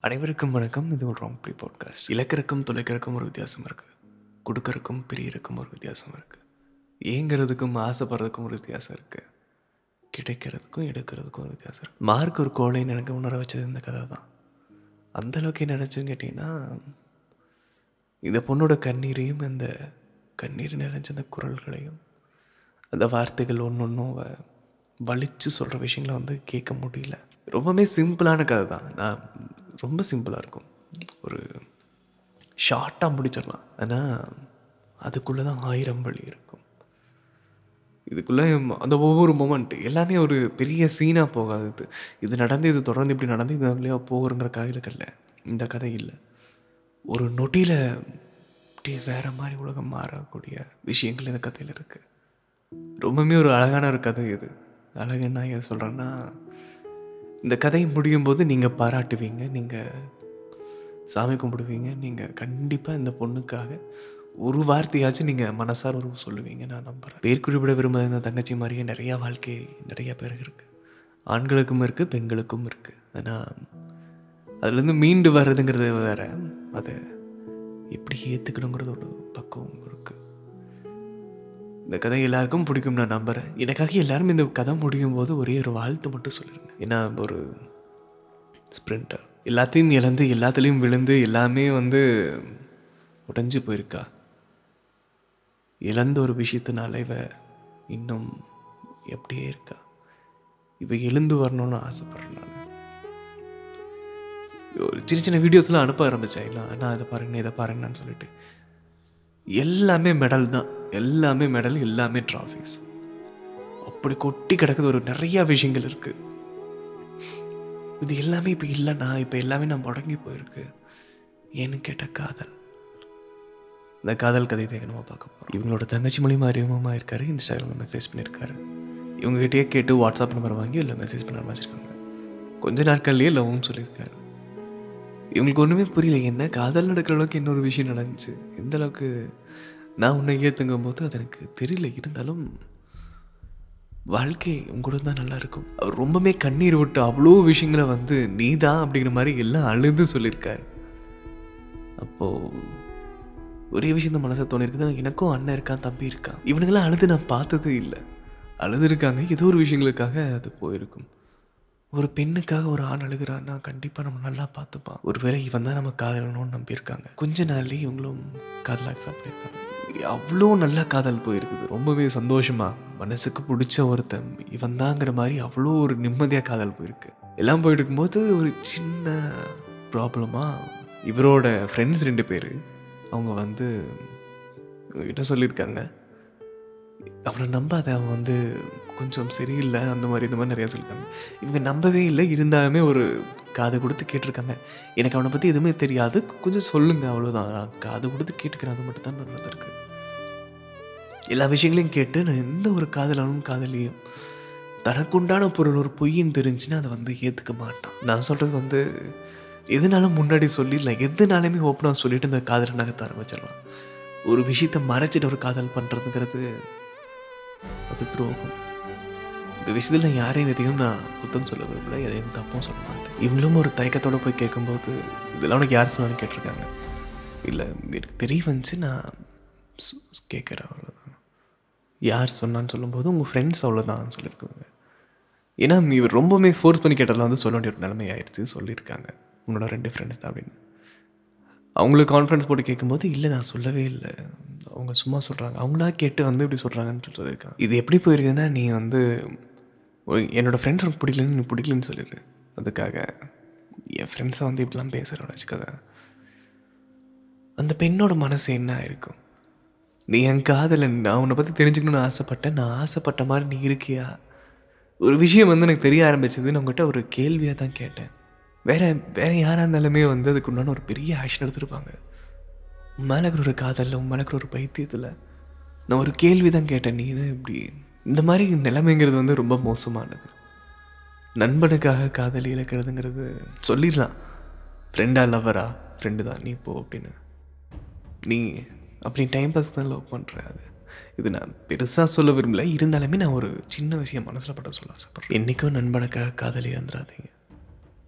அனைவருக்கும் வணக்கம். இது ஒரு ராங் ப்ளீ பாட்காஸ்ட் இலக்கிறக்கும் தொலைக்கிறக்கும் ஒரு வித்தியாசம் இருக்குது கொடுக்கறக்கும் பிரியறக்கும் ஒரு வித்தியாசம் இருக்குது ஏங்கிறதுக்கும் ஆசைப்படுறதுக்கும் ஒரு வித்தியாசம் இருக்குது கிடைக்கிறதுக்கும் எடுக்கிறதுக்கும் ஒரு வித்தியாசம் இருக்குது மார்க் ஒரு கோழைன்னு எனக்கு உணர வச்சது இந்த கதை தான். அந்தளவுக்கு என்ன நினச்சுன்னு கேட்டிங்கன்னா இந்த பொண்ணோட கண்ணீரையும் அந்த கண்ணீர் நினைச்ச அந்த குரல்களையும் அந்த வார்த்தைகள் ஒன்று ஒன்றும் வலிச்சு சொல்கிற விஷயங்களை வந்து கேட்க முடியல. ரொம்பவே சிம்பிளான கதை தான். நான் ரொம்ப சிம்பிளாக இருக்கும். ஒரு ஷார்ட்டாக முடிச்சிடலாம். ஆனால் அதுக்குள்ளே தான் ஆயிரம் வழி இருக்கும். இதுக்குள்ளே அந்த ஒவ்வொரு மொமெண்ட் எல்லாமே ஒரு பெரிய சீனாக போகாது இது நடந்து இது தொடர்ந்து இப்படி நடந்து இது வழியாக போகிறங்கிற காயில் இல்லை இந்த கதை இல்லை. ஒரு நொட்டியில் அப்படியே வேறு மாதிரி உலகம் மாறக்கூடிய விஷயங்கள் இந்த கதையில் இருக்குது ரொம்பவுமே ஒரு அழகான ஒரு கதை இது. அழகு என்ன ஏன் சொல்கிறேன்னா இந்த கதை முடியும் போது நீங்கள் பாராட்டுவீங்க நீங்கள் சாமி கும்பிடுவீங்க நீங்கள் கண்டிப்பாக இந்த பொண்ணுக்காக ஒரு வார்த்தையாச்சும் நீங்கள் மனசார ஒரு சொல்லுவீங்க நான் நம்புகிறேன் பேர் குறிப்பிட விரும்பாத இந்த தங்கச்சி மாதிரியே நிறையா வாழ்க்கை நிறையா பேருக்கு இருக்குது ஆண்களுக்கும் இருக்குது பெண்களுக்கும் இருக்குது ஆனால் அதுலேருந்து மீண்டு வர்றதுங்கிறது வேறு. அதை எப்படி ஏற்றுக்கணுங்கிறது ஒரு பக்குவம் இருக்குது இந்த கதை எல்லாருக்கும் பிடிக்கும் நான் நம்புகிறேன் எனக்காக எல்லாரும் இந்த கதை முடியும் போது ஒரே ஒரு வாழ்த்து மட்டும் சொல்லிடுங்க ஏன்னா ஒரு ஸ்ப்ரிண்டர் எல்லாத்தையும் இழந்து எல்லாத்துலேயும் விழுந்து எல்லாமே வந்து உடஞ்சி போயிருக்கா? இழந்த ஒரு விஷயத்தினால இவ இன்னும் எப்படியே இருக்கா? இவ எழுந்து வரணும்னு ஆசைப்பட்றேன் நான். ஒரு சின்ன சின்ன வீடியோஸ்லாம் அனுப்ப ஆரம்பித்தேன் இல்லை நான் இதை பாருங்க இதை பாருங்கன்னு சொல்லிட்டு. எல்லாமே மெடல் தான். எல்லாமே மெடல் எல்லாமே ட்ராஃபிக்ஸ் அப்படி கொட்டி கிடக்குது ஒரு நிறையா விஷயங்கள் இருக்குது இது எல்லாமே இப்போ இல்லைண்ணா. இப்போ எல்லாமே நான் முடங்கி போயிருக்கு. ஏன்னு கேட்ட காதல். இந்த காதல் கதை தான் நம்ம பார்க்க போகிறோம் இவங்களோட தங்கச்சி மூலியமாக அறிமுகமாக இருக்காரு. இன்ஸ்டாகிராமில் மெசேஜ் பண்ணியிருக்காரு. இவங்ககிட்டயே கேட்டு வாட்ஸ்அப் நம்பர் வாங்கி இல்லை மெசேஜ் பண்ண ஆரம்பிச்சிருக்காங்க. கொஞ்ச நாட்கள்லேயே லவ்னு சொல்லியிருக்காரு. இவங்களுக்கு ஒன்றுமே புரியல. என்ன? காதல் நடக்கிற அளவுக்கு இன்னொரு விஷயம் நடந்துச்சு. எந்த அளவுக்கு நான் உன்னை ஏற்றுங்கும் போது அது எனக்கு தெரியல. இருந்தாலும் வாழ்க்கை உங்களோட தான் நல்லாயிருக்கும் அவர் ரொம்பவே கண்ணீர் விட்டு அவ்வளோ விஷயங்களை வந்து நீ தான் அப்படிங்கிற மாதிரி எல்லாம் அழுது சொல்லியிருக்காரு. அப்போது ஒரே விஷயம் தான் மனசை தோணிருக்குது எனக்கும் அண்ணன் இருக்கான் தம்பி இருக்கான். இவனுங்கெல்லாம் அழுது நான் பார்த்ததே இல்லை. அழுது இருக்காங்க. ஏதோ ஒரு விஷயங்களுக்காக அது போயிருக்கும். ஒரு பெண்ணுக்காக ஒரு ஆண் அழுகிறான்னா கண்டிப்பாக நம்ம நல்லா பார்த்துப்பான். ஒருவேளை இவன் தான் நம்ம காதலணும்னு நம்பியிருக்காங்க. கொஞ்ச நாள்லேயே இவங்களும் காதலாக சாப்பிட்டுருக்காங்க அவ்வளோ நல்லா காதல் போயிருக்குது. ரொம்பவே சந்தோஷமாக மனசுக்கு பிடிச்ச ஒருத்தன் இவன் தாங்கிற மாதிரி அவ்வளோ ஒரு நிம்மதியாக காதல் போயிருக்கு. எல்லாம் போயிட்டு இருக்கும்போது ஒரு சின்ன ப்ராப்ளமாக இவரோட ஃப்ரெண்ட்ஸ் ரெண்டு பேர் அவங்க வந்து கிட்ட சொல்லியிருக்காங்க. அவனை நம்பாத அவன் வந்து கொஞ்சம் சரியில்லை அந்த மாதிரி இந்த மாதிரி நிறையா சொல்லியிருக்காங்க. இவங்க நம்பவே இல்லை இருந்தாலுமே ஒரு காது கொடுத்து கேட்டிருக்காங்க. எனக்கு அவனை பற்றி எதுவுமே தெரியாது. கொஞ்சம் சொல்லுங்கள் அவ்வளோதான் காது கொடுத்து கேட்டுக்கிறேன் அது மட்டும் தான் நடந்திருக்கு எல்லா விஷயங்களையும் கேட்டு நான் எந்த ஒரு காதலனும் காதலியும் தனக்குண்டான பொருள் ஒரு பொய்ன்னு தெரிஞ்சுன்னா அதை வந்து ஏற்றுக்க மாட்டான். நான் சொல்கிறது வந்து எதுனாலும் முன்னாடி சொல்லிடலாம் எதுனாலுமே ஓப்பனாக சொல்லிட்டு இந்த காதலை நகர்த்த ஆரம்பிச்சிடலாம். ஒரு விஷயத்தை மறைச்சிட்டு ஒரு காதல் பண்ணுறதுங்கிறது அது துரோகம். இந்த விஷயத்தில் நான் யாரையும் எதையும் நான் குத்தம் சொல்ல விரும்பல எதையும் தப்பும் சொல்ல மாட்டேன். இவங்களும் ஒரு தயக்கத்தோடு போய் கேட்கும்போது இதெல்லாம் உனக்கு யார் சொன்னாலும் கேட்டிருக்காங்க. இல்லை எனக்கு தெரிய வந்துச்சு நான் கேட்குறேன் அவ்வளோ யார் சொன்னான்னு சொல்லும்போது உங்கள் ஃப்ரெண்ட்ஸ் அவ்வளோதான் சொல்லியிருக்காங்க ஏன்னா இவர் ரொம்பவுமே ஃபோர்ஸ் பண்ணி கேட்டதில் வந்து சொல்ல வேண்டிய ஒரு நிலைமை ஆயிடுச்சு சொல்லியிருக்காங்க. உன்னோட ரெண்டு ஃப்ரெண்ட்ஸ் தான் அப்படின்னு. அவங்களுக்கு கான்ஃபரன்ஸ் போட்டு கேட்கும்போது இல்லை நான் சொல்லவே இல்லை. அவங்க சும்மா சொல்கிறாங்க அவங்களா கேட்டு வந்து இப்படி சொல்கிறாங்கன்னு சொல்லியிருக்காங்க. இது எப்படி போயிருக்குதுன்னா நீ வந்து என்னோடய ஃப்ரெண்ட்ஸ் உனக்கு பிடிக்கலன்னு நீ பிடிக்கலன்னு சொல்லிடு அதுக்காக என் ஃப்ரெண்ட்ஸை வந்து இப்படிலாம் பேசுகிறோம் வச்சுக்கதை அந்த பெண்ணோட மனசு என்ன ஆயிருக்கும்? நீ என் காதலன் நான் உன்னை பற்றி தெரிஞ்சுக்கணும்னு ஆசைப்பட்டேன். நான் ஆசைப்பட்ட மாதிரி நீ இருக்கியா? ஒரு விஷயம் வந்து எனக்கு தெரிய ஆரம்பிச்சது நான் உங்கள்கிட்ட ஒரு கேள்வியாக தான் கேட்டேன். வேற வேற யாராக இருந்தாலுமே வந்து அதுக்கு உண்டான ஒரு பெரிய ஆக்ஷன் எடுத்துருப்பாங்க. உன் ஒரு காதலில் உன் ஒரு பைத்தியத்தில். நான் ஒரு கேள்வி தான் கேட்டேன் நீ இப்படி? இந்த மாதிரி நிலைமைங்கிறது வந்து ரொம்ப மோசமானது. நண்பனுக்காக காதலி இழக்கிறதுங்கிறது சொல்லிடலாம். ஃப்ரெண்டா லவ்வரா ஃப்ரெண்டு தான். நீ போ அப்படின்னு. நீ அப்படி டைம் பாஸ் தான் லவ் பண்ணுறாரு அது. இது நான் பெருசாக சொல்ல விரும்பல. இருந்தாலுமே நான் ஒரு சின்ன விஷயம் மனசில் பட்ட சொல்ல ஆசைப்படுறேன். என்றைக்கும் நண்பனுக்காக காதலி வந்துடாதீங்க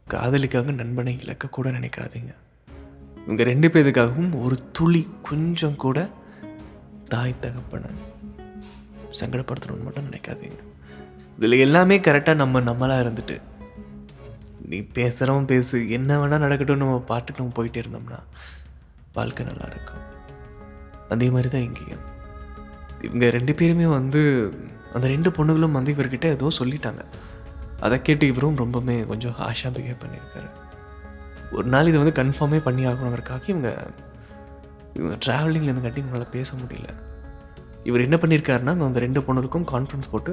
காதலிக்காக நண்பனை இழக்கக்கூட நினைக்காதீங்க. இவங்க ரெண்டு பேருக்காகவும் ஒரு துளி கொஞ்சம் கூட தாய் தகப்பனை சங்கடப்படுத்தணும்னு மட்டும் நினைக்காதீங்க. இதில் எல்லாமே கரெக்டாக நம்ம நம்மளாக இருந்துட்டு நீ பேசுகிறவன் பேசு என்ன வேணால் நடக்கட்டும் நம்ம பாட்டுக்கு நம்ம போயிட்டே இருந்தோம்னா வாழ்க்கை நல்லா இருக்கும். அதே மாதிரி தான் இங்கேயும். இவங்க ரெண்டு பேருமே வந்து அந்த ரெண்டு பொண்ணுகளும் வந்து இவர்கிட்ட ஏதோ சொல்லிட்டாங்க. அதை கேட்டு இவரும் ரொம்பவுமே கொஞ்சம் ஹாஷாக பிஹேவ் பண்ணியிருக்காரு. ஒரு நாள் இதை வந்து கன்ஃபார்மே பண்ணி ஆகணுங்கிறக்காக இவங்க இவங்க ட்ராவலிங்லேருந்து கட்டி இவங்களால் பேச முடியல. இவர் என்ன பண்ணியிருக்காருன்னா அந்த ரெண்டு பொண்ணுக்கும் கான்ஃபரன்ஸ் போட்டு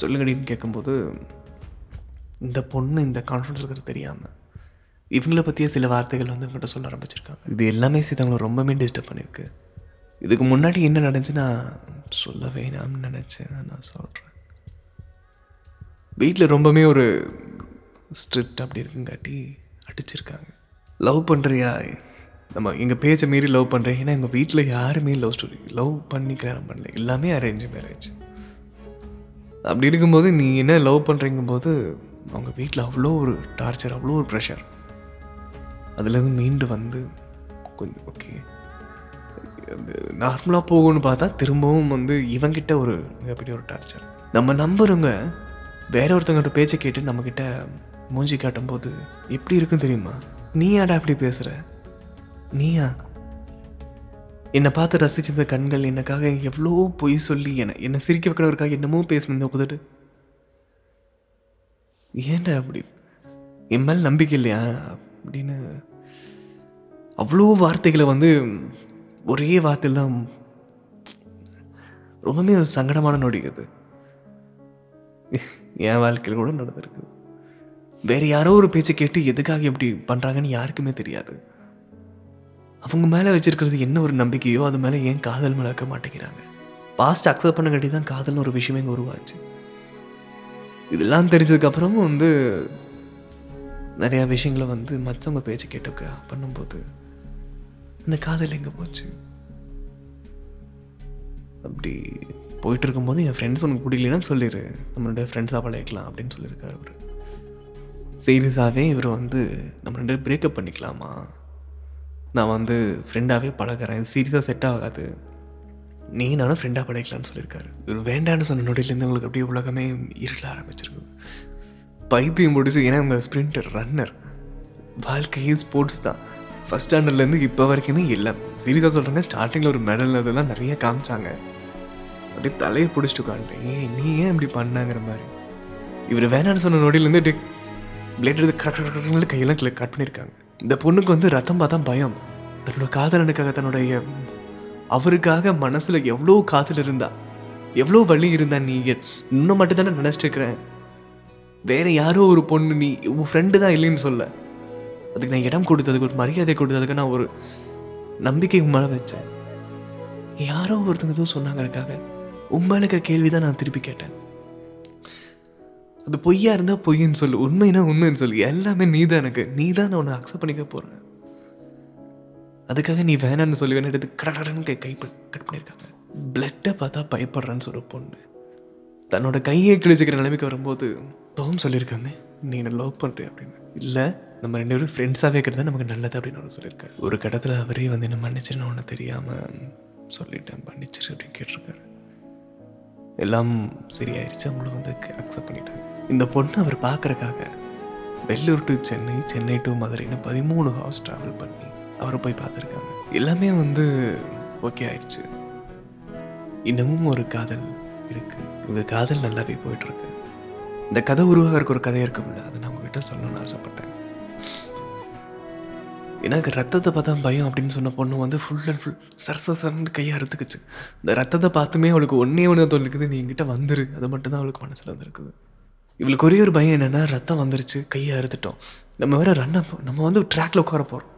சொல்லுங்கடின்னு கேட்கும்போது இந்த பொண்ணு இந்த கான்ஃபரன்ஸ் இருக்கிறது தெரியாமல் இவங்கள பற்றிய சில வார்த்தைகள் வந்து இவங்ககிட்ட சொல்ல ஆரம்பிச்சிருக்காங்க. இது எல்லாமே சேர்த்து அவங்கள ரொம்பவே டிஸ்டர்ப் பண்ணியிருக்கு. இதுக்கு முன்னாடி என்ன நடந்துச்சுன்னா சொல்ல வேணாம்னு நினச்சேன். நான் சொல்கிறேன் வீட்டில் ரொம்பவுமே ஒரு ஸ்ட்ரிக்ட் அப்படி இருக்குங்காட்டி அடிச்சிருக்காங்க. லவ் பண்ணுறியா நம்ம எங்கள் பேச்சை மீறி லவ் பண்ணுறேன் ஏன்னா எங்கள் வீட்டில் யாருமே லவ் ஸ்டோரி லவ் பண்ணி கல்யாணம் பண்ணல. எல்லாமே அரேஞ்ச் மேரேஜ் அப்படி இருக்கும்போது நீ என்ன லவ் பண்ணுறீங்கும் போது அவங்க வீட்டில் அவ்வளோ ஒரு டார்ச்சர் அவ்வளோ ஒரு ப்ரெஷர் அதுலேருந்து மீண்டு வந்து கொஞ்சம் ஓகே நார்மலாக போகும்னு பார்த்தா திரும்பவும் வந்து இவங்கிட்ட ஒரு மிகப்பெரிய ஒரு டார்ச்சர் நம்ம நம்புறவங்க வேற ஒருத்தவங்கிட்ட பேச்சை கேட்டு நம்மக்கிட்ட மூஞ்சி காட்டும்போது எப்படி இருக்கும் தெரியுமா? நீ யாடா அப்படி பேசுகிற நீயா? என்னை பார்த்து ரசிச்சிருந்த கண்கள் எனக்காக எவ்வளோ பொய் சொல்லி என்னை என்னை சிரிக்க வைக்கிறவருக்காக என்னமோ பேசணும் புதுட்டு ஏண்டா ஏன்டா அப்படி? என் மேல் நம்பிக்கை இல்லையா? அப்படின்னு அவ்வளோ வார்த்தைகளை வந்து ஒரே வார்த்தையில் தான் ரொம்பவே ஒரு சங்கடமான நொடி அது. என் வாழ்க்கையில் கூட நடந்திருக்கு. வேற யாரோ ஒரு பேச்சை கேட்டு எதுக்காக எப்படி பண்ணுறாங்கன்னு யாருக்குமே தெரியாது. அவங்க மேலே வச்சிருக்கிறது என்ன ஒரு நம்பிக்கையோ அது மேலே ஏன் காதல் மேலே வைக்க மாட்டேங்கிறாங்க. பாஸ்ட் அக்செப்ட் பண்ண கட்டி தான் காதல்னு ஒரு விஷயமே இங்கே உருவாச்சு. இதெல்லாம் தெரிஞ்சதுக்கப்புறமும் வந்து நிறையா விஷயங்களை வந்து மற்றவங்க பேச்சு கேட்டுக்க பண்ணும்போது இந்த காதல் எங்கே போச்சு? அப்படி போயிட்டு இருக்கும்போது என் ஃப்ரெண்ட்ஸ் உனக்கு பிடிக்கலன்னா சொல்லிடு நம்மளுடைய ஃப்ரெண்ட்ஸாக பழகிக்கலாம் அப்படின்னு சொல்லியிருக்காரு அவர். சீரியஸாகவே இவர் வந்து நம்ம ரெண்டு பிரேக்கப் பண்ணிக்கலாமா? நான் வந்து ஃப்ரெண்டாகவே பழகிறேன். சீரியஸாக செட் ஆகாது. நீ நானும் ஃப்ரெண்டாக பழகிக்கலாம்னு சொல்லியிருக்காரு. இவர் வேண்டான்னு சொன்ன நொடியிலேருந்து உங்களுக்கு அப்படியே உலகமே இருள ஆரம்பிச்சிருக்கு. பைத்தியம் முடிச்சு ஏன்னா இவங்க ஸ்ப்ரிண்டர் ரன்னர் வாழ்க்கையே ஸ்போர்ட்ஸ் தான். ஃபஸ்ட் ஸ்டாண்டர்ட்லேருந்து இப்போ வரைக்குமே இல்லை. சீரியஸாக சொல்கிறாங்க ஸ்டார்டிங்கில் ஒரு மெடல் அதெல்லாம் நிறைய காமிச்சாங்க. அப்படியே தலையை பிடிச்சிட்டு உட்காந்துட்டேன். ஏன் நீ ஏன் இப்படி பண்ணாங்கிற மாதிரி? இவர் வேணான்னு சொன்ன நொடியிலேருந்து அப்படியே பிளேட் எடுத்து கட் கையெல்லாம் கிளிக் கட் பண்ணியிருக்காங்க இந்த பொண்ணுக்கு வந்து ரத்தம் பார்த்தா பயம். தன்னோட காதலனுக்காக தன்னுடைய அவருக்காக மனசில் எவ்வளோ காதல் இருந்தா எவ்வளோ வலி இருந்தா நீ? இன்னும் மட்டும் தானே நினச்சிட்டு இருக்கிறேன். வேற யாரோ ஒரு பொண்ணு நீ உன் ஃப்ரெண்டு தான் இல்லைன்னு சொல்ல. அதுக்கு நான் இடம் கொடுத்ததுக்கு ஒரு மரியாதை கொடுத்ததுக்கு நான் ஒரு நம்பிக்கை மேலே வச்சேன். யாரோ ஒருத்தங்க ஏதோ சொன்னாங்கறக்காக உண்மையில இருக்கிற கேள்வி தான் நான் திருப்பி கேட்டேன். அது பொய்யா இருந்தால் பொய்ன்னு சொல்லு உண்மைனா உண்மைன்னு சொல்லு எல்லாமே நீ தான் எனக்கு. நீ தான் நான் உன்னை அக்செப்ட் பண்ணிக்க போகிறேன் அதுக்காக நீ வேணான்னு சொல்லி வேணும் எடுத்து கடகடன்னு கை கை கட் பண்ணியிருக்காங்க பிளட்டை பார்த்தா பயப்படுறேன்னு சொல்ல பொண்ணு. தன்னோட கையை கிழிச்சிக்கிற நிலைமைக்கு வரும்போது தோம் சொல்லியிருக்காங்க. நீ என்ன லவ் பண்ணுறேன் அப்படின்னு. இல்லை நம்ம ரெண்டு பேரும் ஃப்ரெண்ட்ஸாகவே இருக்கிறது நமக்கு நல்லது அப்படின்னு அவர் சொல்லியிருக்காரு. ஒரு கட்டத்தில் அவரே வந்து என்ன மன்னிச்சுன்னு ஒன்று தெரியாமல் சொல்லிட்டேன் மன்னிச்சிரு அப்படின்னு கேட்டிருக்காரு. எல்லாம் சரியாயிருச்சு. அவங்களும் வந்து அக்செப்ட் பண்ணிட்டாங்க. இந்த பொண்ணு அவர் பார்க்கறக்காக வெள்ளூர் டு சென்னை சென்னை டு மதுரைன்னு பதிமூணு ஹவர்ஸ் ட்ராவல் பண்ணி அவரை போய் பார்த்துருக்காங்க. எல்லாமே வந்து ஓகே ஆயிடுச்சு இன்னமும் ஒரு காதல் இருக்குது உங்கள் காதல் நல்லாவே போயிட்டுருக்கு இந்த கதை உருவாகிறதுக்கு ஒரு கதை இருக்கும்ல அதை நான் உங்ககிட்ட சொல்லணும்னு ஆசைப்பட்டேன். எனக்கு ரத்தத்தை பார்த்தா பயம் அப்படின்னு சொன்ன பொண்ணு வந்து ஃபுல் அண்ட் ஃபுல் சரச சரன்னு கையை அறுத்துக்குச்சு இந்த ரத்தத்தை பார்த்துமே அவளுக்கு ஒன்றே ஒன்று தோணுக்குது நீ என்கிட்ட வந்துரு. அது மட்டும்தான் அவளுக்கு மனசில் வந்திருக்குது. இவளுக்கு ஒரே ஒரு பயம் என்னென்னா ரத்தம் வந்துருச்சு கையை அறுத்துட்டோம். நம்ம வேற ரன் நம்ம வந்து ட்ராக்ல உட்கார போகிறோம்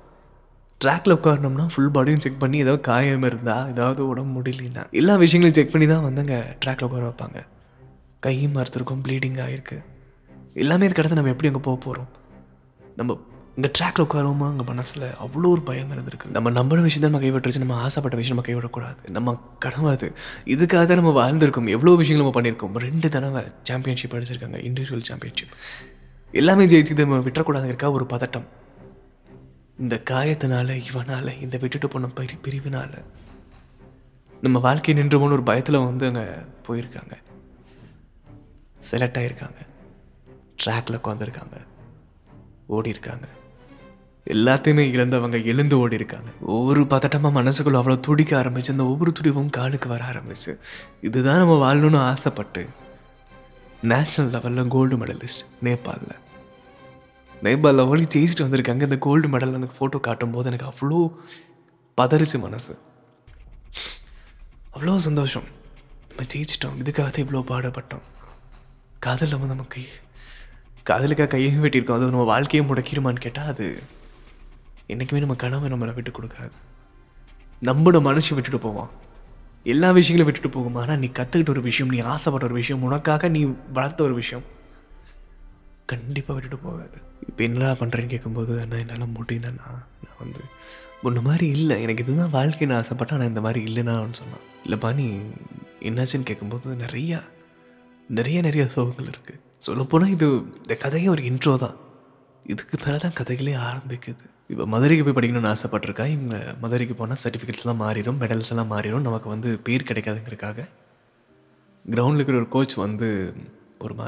ட்ராக்ல உட்காரணும்னா ஃபுல் பாடியும் செக் பண்ணி ஏதாவது காயம் இருந்தா ஏதாவது உடம்பு முடியலன்னா எல்லா விஷயங்களையும் செக் பண்ணி தான் வந்து அங்கே ட்ராக்ல உட்கார வைப்பாங்க. கையும் மறுத்துருக்கும் ப்ளீடிங் ஆகிருக்கு எல்லாமே இருக்கிறத நம்ம எப்படி அங்கே போக போகிறோம் நம்ம இங்கே ட்ராக்ல உட்காருவோமா? அங்கே மனசில் அவ்வளோ ஒரு பயம் இருந்திருக்கு. நம்ம நம்பின விஷயம் நம்ம கைவிட்டுருச்சு. நம்ம ஆசைப்பட்ட விஷயம் நம்ம கைவிடக்கூடாது. நம்ம கனவு அது. இதுக்காக தான் நம்ம வாழ்ந்திருக்கோம். எவ்வளோ விஷயங்கள் நம்ம பண்ணியிருக்கோம். ரெண்டு தடவை சாம்பியன்ஷிப் அடிச்சிருக்காங்க. இண்டிவிஜுவல் சாம்பியன்ஷிப் எல்லாமே ஜெயிச்சு நம்ம விட்டுறக்கூடாதுங்கிறக்கா ஒரு பதட்டம். இந்த காயத்தினால இவனால் இந்த விட்டுட்டு போன பிரி பிரிவினால் நம்ம வாழ்க்கை நின்றுமோன்னு ஒரு பயத்தில் வந்து அங்கே போயிருக்காங்க. செலக்ட் ஆகியிருக்காங்க ட்ராக்ல உட்காந்துருக்காங்க ஓடி இருக்காங்க எல்லாத்தையுமே இழந்தவங்க எழுந்து ஓடி இருக்காங்க ஒவ்வொரு பதட்டமாக மனசுக்குள்ள அவ்வளோ துடிக்க ஆரம்பிச்சு அந்த ஒவ்வொரு துடிவும் காலுக்கு வர ஆரம்பிச்சு. இதுதான் நம்ம வாழணும்னு ஆசைப்பட்டு நேஷ்னல் லெவலில் கோல்டு மெடலிஸ்ட் நேபாளில். நேபாளில் ஓடி ஜெயிச்சுட்டு வந்திருக்காங்க. இந்த கோல்டு மெடல் அந்த ஃபோட்டோ காட்டும் போது எனக்கு அவ்வளோ பதறிச்சு மனசு. அவ்வளோ சந்தோஷம். நம்ம ஜெயிச்சிட்டோம். இதுக்காக இவ்வளோ பாடுபட்டோம். காதல் நம்ம நமக்கு காதலுக்காக கையையும் வெட்டியிருக்கோம். அது நம்ம வாழ்க்கையை முடக்கிடுமான்னு கேட்டால் அது என்றைக்குமே நம்ம கனவை நம்மளை விட்டு கொடுக்காது. நம்மளோட மனுஷன் விட்டுட்டு போவான் எல்லா விஷயங்களும் விட்டுட்டு போகும். ஆனால் நீ கற்றுக்கிட்ட ஒரு விஷயம் நீ ஆசைப்பட்ட ஒரு விஷயம் உனக்காக நீ வளர்த்த ஒரு விஷயம் கண்டிப்பாக விட்டுட்டு போகாது. இப்போ என்னடா பண்ணுறேன்னு கேட்கும்போது அண்ணா என்னால் முடியலண்ணா. நான் வந்து ஒன்று மாதிரி இல்லை. எனக்கு இதுதான் வாழ்க்கை நான் ஆசைப்பட்டேன். ஆனால் இந்த மாதிரி இல்லைனான்னு சொன்னான். இல்லைப்பா நீ என்னாச்சுன்னு கேட்கும்போது நிறையா நிறைய நிறைய சோகங்கள் இருக்குது சொல்லப்போனால் இது இந்த கதையே ஒரு இன்ட்ரோ தான். இதுக்கு மேலே தான் கதைகளே ஆரம்பிக்குது. இப்போ மதுரைக்கு போய் படிக்கணும்னு ஆசைப்பட்டிருக்கா? இவங்க மதுரைக்கு போனால் சர்டிஃபிகேட்ஸ்லாம் மாறிடும் மெடல்ஸ் எல்லாம் மாறிடும். நமக்கு வந்து பேர் கிடைக்காதுங்கிறதுக்காக கிரவுண்டில் இருக்கிற ஒரு கோச் வந்து ஒரு மா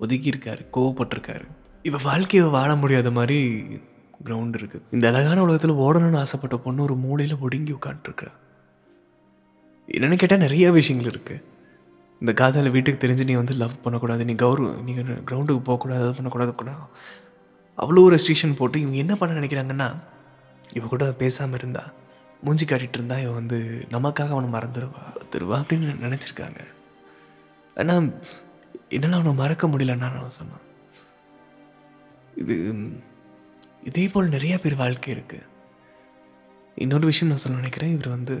ஒதுக்கியிருக்காரு கோவப்பட்டிருக்காரு. இவள் வாழ்க்கையை வாழ முடியாத மாதிரி கிரவுண்ட் இருக்குது. இந்த அழகான உலகத்தில் ஓடணும்னு ஆசைப்பட்ட பொண்ணு ஒரு மூலையில் ஒடுங்கி உட்காந்துருக்குறா என்னென்னு கேட்டால் நிறைய விஷயங்கள் இருக்குது இந்த காதலை வீட்டுக்கு தெரிஞ்சு நீ வந்து லவ் பண்ணக்கூடாது நீ கௌரவ நீங்கள் கிரவுண்டுக்கு போகக்கூடாது அது பண்ணக்கூடாது கூட. அவ்வளோ ரெஸ்ட்ரிக்ஷன் போட்டு இவங்க என்ன பண்ண நினைக்கிறாங்கன்னா இவ கூட பேசாமல் இருந்தா மூஞ்சி காட்டிகிட்டு இருந்தா இவன் வந்து நமக்காக அவனை மறந்துடுவா திருவா அப்படின்னு நினச்சிருக்காங்க. ஆனால் என்னால் அவனை மறக்க முடியலன்னா நான் சொன்னான். இது இதே போல் நிறையா பேர் வாழ்க்கை இருக்குது இன்னொரு விஷயம் நான் சொல்ல நினைக்கிறேன் இவர் வந்து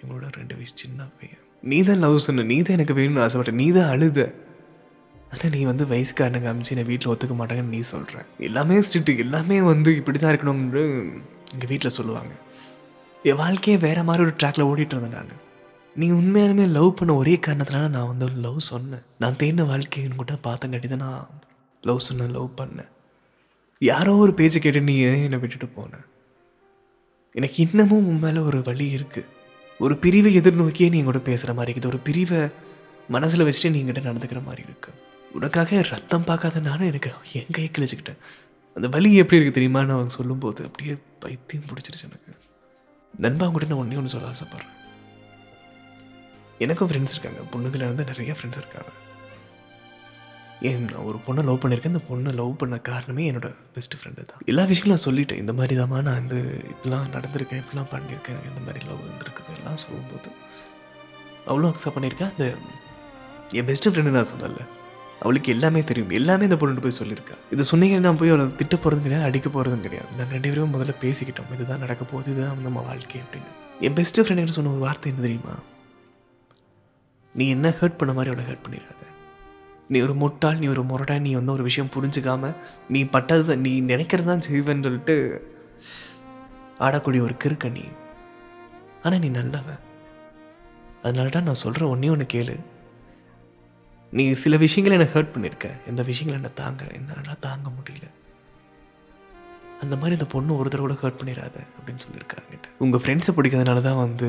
இவங்களோட ரெண்டு வயசு சின்ன பையன். நீ தான் லவ் சொன்ன நீ தான் எனக்கு வேணும்னு ஆசைப்பட்ட நீ தான் அழுத. ஆனால் நீ வந்து வயசுக்காரனுங்க அமிச்சு என்னை வீட்டில் ஒத்துக்க மாட்டாங்கன்னு நீ சொல்கிற எல்லாமே ஸ்ட்ரிக்ட் எல்லாமே வந்து இப்படி தான் இருக்கணும்னு எங்கள் வீட்டில் சொல்லுவாங்க. என் வாழ்க்கையே வேறு மாதிரி ஒரு ட்ராக்ல ஓடிட்டு இருந்தேன் நான். நீ உண்மையாலுமே லவ் பண்ண ஒரே காரணத்தினால நான் வந்து லவ் சொன்னேன். நான் தேடின வாழ்க்கைன்னு கூட பார்த்தங்காட்டி தான் நான் லவ் சொன்னேன் லவ் பண்ணேன். யாரோ ஒரு பேச்சை கேட்டு நீ ஏன் என்னை விட்டுட்டு போனேன் எனக்கு இன்னமும் உன் மேலே ஒரு வழி இருக்குது ஒரு பிரிவை எதிர்நோக்கியே நீ எங்கூட பேசுகிற மாதிரி இருக்குது. ஒரு பிரிவை மனசில் வச்சுட்டு நீ நடந்துக்கிற மாதிரி இருக்குது உனக்காக ரத்தம் பார்க்காத நானும் எனக்கு என் கையை கிழிச்சுக்கிட்டேன். அந்த வலி எப்படி இருக்குது தெரியுமா? நான் அவன் சொல்லும்போது அப்படியே பைத்தியம் பிடிச்சிருச்சு எனக்கு. நண்பா கூட நான் ஒன்றே ஒன்று சொல்ல ஆசைப்பட்றேன். எனக்கும் ஃப்ரெண்ட்ஸ் இருக்காங்க. பொண்ணுங்களில் இருந்து நிறைய ஃப்ரெண்ட்ஸ் இருக்காங்க. ஏன் நான் ஒரு பொண்ணை லவ் பண்ணியிருக்கேன். இந்த பொண்ணை லவ் பண்ண காரணமே என்னோட பெஸ்ட் ஃப்ரெண்டு தான். எல்லா விஷயங்களும் நான் சொல்லிட்டேன். இந்த மாதிரி தாம்மா நான் வந்து இப்படிலாம் நடந்திருக்கேன் இப்படிலாம் பண்ணியிருக்கேன். இந்த மாதிரி லவ் வந்துருக்குது. எல்லாம் சொல்லும்போது அவ்வளோ அக்செப்ட் பண்ணியிருக்கேன் அந்த என் பெஸ்ட் ஃப்ரெண்டு நான் சொன்னல அவளுக்கு எல்லாமே தெரியும். எல்லாமே இந்த பொண்ணு போய் சொல்லியிருக்கா. இது சொன்னீங்கன்னு நான் போய் அவளை திட்ட போகிறதும் கிடையாது அடிக்க போகிறதும் கிடையாது. நாங்கள் ரெண்டு பேரும் முதல்ல பேசிக்கிட்டோம். இதுதான் நடக்க போகுது இதுதான் நம்ம வாழ்க்கை அப்படின்னு. என் பெஸ்ட் ஃப்ரெண்ட் சொன்ன ஒரு வார்த்தை என்ன தெரியுமா? நீ என்ன ஹர்ட் பண்ண மாதிரி அவளை ஹர்ட் பண்ணிடாத. நீ ஒரு முட்டாள் நீ ஒரு முரடா நீ வந்து ஒரு விஷயம் புரிஞ்சுக்காம நீ பட்டது நீ நினைக்கிறது தான் செய்வேன்னு சொல்லிட்டு ஆடக்கூடிய ஒரு கிறுக்க நீ. ஆனால் நீ நல்லவன். அதனால தான் நான் சொல்கிற ஒன்றே ஒன்று கேளு. நீ சில விஷயங்களை என்னை ஹர்ட் பண்ணியிருக்க இந்த விஷயங்களை என்ன தாங்க என்னால் தாங்க முடியல. அந்த மாதிரி இந்த பொண்ணு ஒரு தடவை கூட ஹர்ட் பண்ணிடாத அப்படின்னு சொல்லியிருக்காங்க உங்கள் ஃப்ரெண்ட்ஸை பிடிக்கிறதுனால தான் வந்து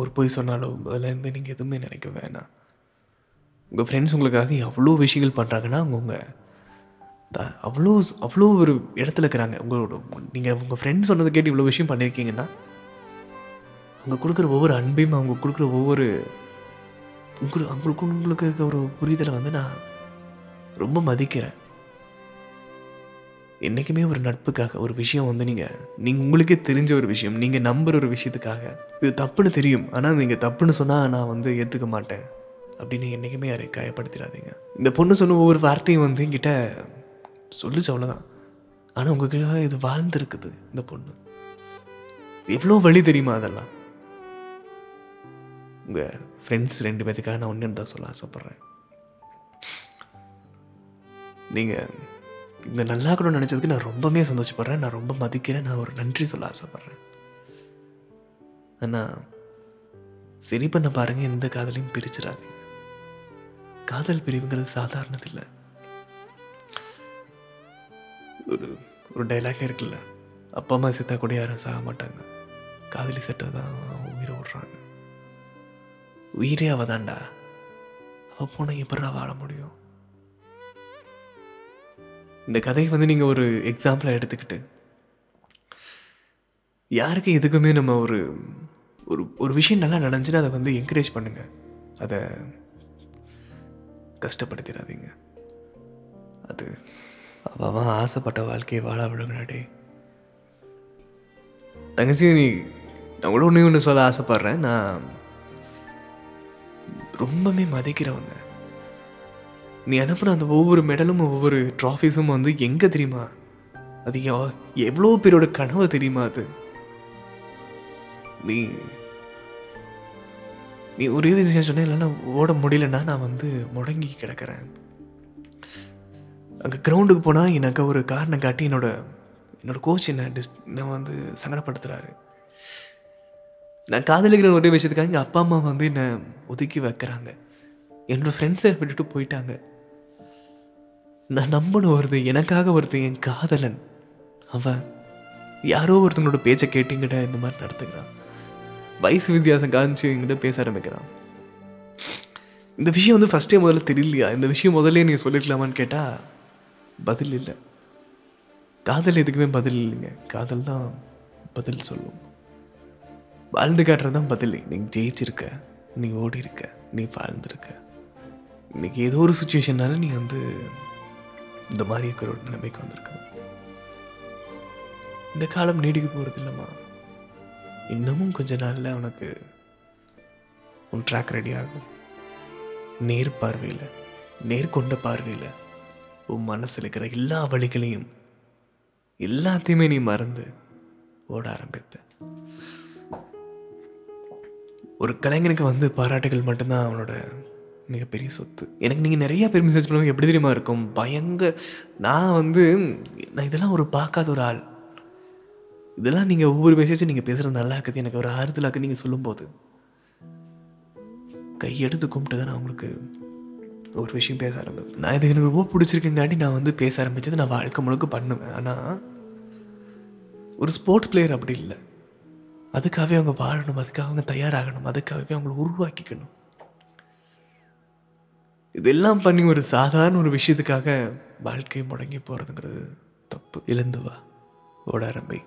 ஒரு பொய் சொன்னாலும் அதில் இருந்து நீங்கள் எதுவுமே நினைக்க வேணாம். உங்கள் ஃப்ரெண்ட்ஸ் உங்களுக்காக எவ்வளோ விஷயங்கள் பண்ணுறாங்கன்னா அவங்க உங்கள் த- அவ்வளோ அவ்வளோ ஒரு இடத்துல இருக்கிறாங்க. உங்களோட நீங்கள் உங்கள் ஃப்ரெண்ட்ஸ் சொன்னதை கேட்டு இவ்வளோ விஷயம் பண்ணியிருக்கீங்கன்னா அவங்க கொடுக்குற ஒவ்வொரு அன்பையும் அவங்க கொடுக்குற ஒவ்வொரு உங்களுக்கு அவங்களுக்கு உங்களுக்கு இருக்க ஒரு புரிதலை வந்து நான் ரொம்ப மதிக்கிறேன். என்றைக்குமே ஒரு நட்புக்காக ஒரு விஷயம் வந்து நீங்கள் நீங்கள் உங்களுக்கே தெரிஞ்ச ஒரு விஷயம் நீங்கள் நம்புகிற ஒரு விஷயத்துக்காக இது தப்புன்னு தெரியும். ஆனால் நீங்கள் தப்புன்னு சொன்னால் நான் வந்து ஏற்றுக்க மாட்டேன். அப்படின்னு என்றைக்குமே யாரை காயப்படுத்திடாதீங்க. இந்த பொண்ணு சொன்ன ஒவ்வொரு வார்த்தையும் வந்து என்கிட்ட சொல்லுச்சு அவ்வளோதான் ஆனால் உங்ககிட்ட இது வாழ்ந்துருக்குது இந்த பொண்ணு. எவ்வளோ வழி தெரியுமா அதெல்லாம்? உங்கள் ஃப்ரெண்ட்ஸ் ரெண்டு பேத்துக்காக நான் ஒன்று தான் சொல்ல ஆசைப்பட்றேன். நீங்கள் இங்கே நல்லா இருக்கணும்னு நினச்சதுக்கு நான் ரொம்பவே சந்தோஷப்படுறேன். நான் ரொம்ப மதிக்கிறேன். நான் ஒரு நன்றி சொல்ல ஆசைப்பட்றேன். ஆனால் சரி பண்ண பாருங்கள் எந்த காதலையும் பிரிச்சிடாதீங்க. காதல் பிரிவுங்கிறது சாதாரணது இல்லை ஒரு ஒரு டைலாக் இருக்குல்ல அப்பா அம்மா செத்தா கூட யாரும் சாக மாட்டாங்க. காதலி செத்தா தான் உயிரை விடுறாங்க. உயிரே அவ தான்டா. அவள் போனால் எப்படா வாழ முடியும். இந்த கதையை வந்து நீங்கள் ஒரு எக்ஸாம்பிளாக எடுத்துக்கிட்டு யாருக்கு எதுக்குமே நம்ம ஒரு ஒரு ஒரு விஷயம் நல்லா நடந்துச்சுன்னா அதை வந்து என்கரேஜ் பண்ணுங்கள் அதை கஷ்டப்படுத்திடாதீங்க. அது அவ அவன் ஆசைப்பட்ட வாழ்க்கையை வாழ விடுங்கடே தங்கச்சி நீ நான் கூட ஒன்று ஒன்று சொல்ல ஆசைப்பட்றேன். நான் ரொம்பவே மதிக்கிறவங்க. நீ அனுப்புன அந்த ஒவ்வொரு மெடலும் ஒவ்வொரு ட்ராஃபீஸும் வந்து எங்கே தெரியுமா? அது எவ்- எவ்வளோ பேரோட கனவு தெரியுமா அது? நீ நீ ஒரே விஷயம் சொன்ன இல்லைன்னா ஓட முடியலன்னா நான் வந்து முடங்கி கிடக்கிறேன். அங்கே கிரவுண்டுக்கு போனால் எனக்கு ஒரு காரணம் காட்டி என்னோட என்னோட கோச் என்ன டிஸ் என்ன வந்து சங்கடப்படுத்துகிறாரு நான் காதலிக்கிற ஒரே விஷயத்துக்காக எங்கள் அப்பா அம்மா வந்து என்னை ஒதுக்கி வைக்கிறாங்க. என்னோடய ஃப்ரெண்ட்ஸை விட்டுட்டு போயிட்டாங்க. நான் நம்பணும் வருது எனக்காக ஒருத்தன் என் காதலன். அவன் யாரோ ஒருத்தங்களோட பேச்சை கேட்டுங்கிட்ட இந்த மாதிரி நடத்துக்கிறான் வயசு வித்தியாசம் காமிச்சு என்கிட்ட பேச ஆரம்பிக்கிறான். இந்த விஷயம் வந்து ஃபஸ்ட்டே முதல்ல தெரியலையா? இந்த விஷயம் முதல்ல நீங்கள் சொல்லிருக்கலாமான்னு கேட்டால் பதில் இல்லை. காதல் எதுக்குமே பதில் இல்லைங்க. காதல் தான் பதில் சொல்லும். வாழ்ந்து காட்டுறது தான் பதில். நீங்கள் ஜெயிச்சிருக்க நீ ஓடி இருக்க நீ வாழ்ந்துருக்க. இன்னைக்கு ஏதோ ஒரு சுச்சுவேஷன்னால நீ வந்து இந்த மாதிரி இருக்கிற ஒரு நிலைமைக்கு வந்திருக்க. இந்த காலம் நீடிக்க போகிறது இல்லைம்மா இன்னமும் கொஞ்ச நாளில் உனக்கு உன் ட்ராக் ரெடி ஆகும். நேர் பார்வையில் நேர்கொண்ட பார்வையில் உன் மனசில் இருக்கிற எல்லா வழிகளையும் எல்லாத்தையுமே நீ மறந்து ஓட ஆரம்பிப்ப ஒரு கலைஞனுக்கு வந்து பாராட்டுகள் மட்டும்தான் அவனோட மிகப்பெரிய சொத்து. எனக்கு நீங்கள் நிறைய பேர் மெசேஜ் பண்ணுவாங்க எப்படி தெரியுமா இருக்கும்? பயங்கர நான் வந்து நான் இதெல்லாம் ஒரு பார்க்காத ஒரு ஆள். இதெல்லாம் நீங்கள் ஒவ்வொரு மெசேஜும் நீங்கள் பேசுகிறது நல்லா இருக்குது. எனக்கு ஒரு ஆறுதலாக்கு நீங்கள் சொல்லும்போது. கையெடுத்து கும்பிட்டு தான் நான் உங்களுக்கு ஒரு விஷயம் பேச ஆரம்பிப்பேன். நான் இது எனக்கு ரொம்ப பிடிச்சிருக்கங்காட்டி நான் வந்து பேச ஆரம்பித்தது நான் வாழ்க்கை முழுக்க பண்ணுவேன். ஆனால் ஒரு ஸ்போர்ட்ஸ் பிளேயர் அப்படி இல்லை. அதுக்காகவே அவங்க வாழணும் அதுக்காக அவங்க தயாராகணும் அதுக்காகவே அவங்கள உருவாக்கிக்கணும். இதெல்லாம் பண்ணி ஒரு சாதாரண ஒரு விஷயத்துக்காக வாழ்க்கையை முடங்கி போகிறதுங்கிறது தப்பு. எழுந்து வா. ஓட ஆரம்பி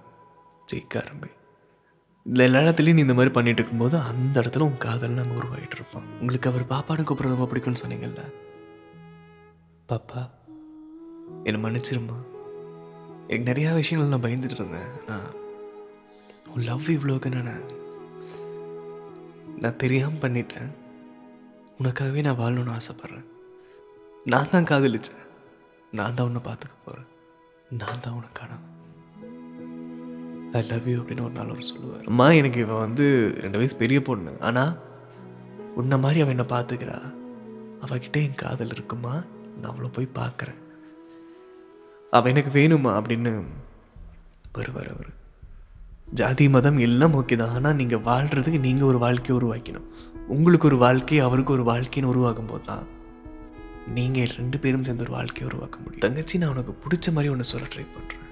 ஜெயிக்க ஆரம்பி இதில் எல்லா இடத்துலையும் நீ இந்த மாதிரி பண்ணிட்டு இருக்கும்போது அந்த இடத்துல உன் காதல் அங்கே உருவாகிட்டு இருப்பான் உங்களுக்கு அவர் பாப்பான்னு கூப்பிட்றது ரொம்ப பிடிக்கும்னு சொன்னீங்கல்ல? பாப்பா என்னை மன்னிச்சிருமா எனக்கு நிறையா விஷயங்கள் நான் பயந்துட்டு இருந்தேன் நான் உன் லவ் இவ்வளோக்கு நான் நான் தெரியாமல் பண்ணிட்டேன். உனக்காகவே நான் வாழணும்னு ஆசைப்பட்றேன். நான் தான் காதலிச்சேன். நான் தான் உன்னை பார்த்துக்க போகிறேன் நான் தான் உனக்கான ஐ லவ் யூ அப்படின்னு ஒரு நாள் ஒரு சொல்லுவார். அம்மா எனக்கு இவன் வந்து ரெண்டு வயசு பெரிய பொண்ணு. ஆனால் உன்னை மாதிரி அவன் என்னை பார்த்துக்கிறா. அவகிட்ட என் காதல் இருக்குமா? நான் அவளை போய் பார்க்குறேன். அவள் எனக்கு வேணுமா அப்படின்னு வருவார் அவர். ஜாதி மதம் எல்லாம் ஓகே தான். ஆனால் நீங்கள் வாழ்கிறதுக்கு நீங்கள் ஒரு வாழ்க்கையை உருவாக்கணும் உங்களுக்கு ஒரு வாழ்க்கை அவருக்கு ஒரு வாழ்க்கைன்னு உருவாக்கும் போது தான் நீங்கள் ரெண்டு பேரும் சேர்ந்து ஒரு வாழ்க்கையை உருவாக்க முடியும். தங்கச்சி நான் உனக்கு பிடிச்ச மாதிரி ஒன்று சொல்ல ட்ரை பண்ணுறேன்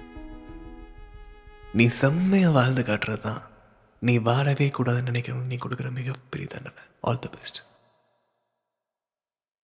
நீ செம்மையாக வாழ்ந்து காட்டுறது தான் நீ வாழவே கூடாதுன்னு நினைக்கிறவங்க நீ கொடுக்குற மிகப்பெரிய தண்டனை. All the best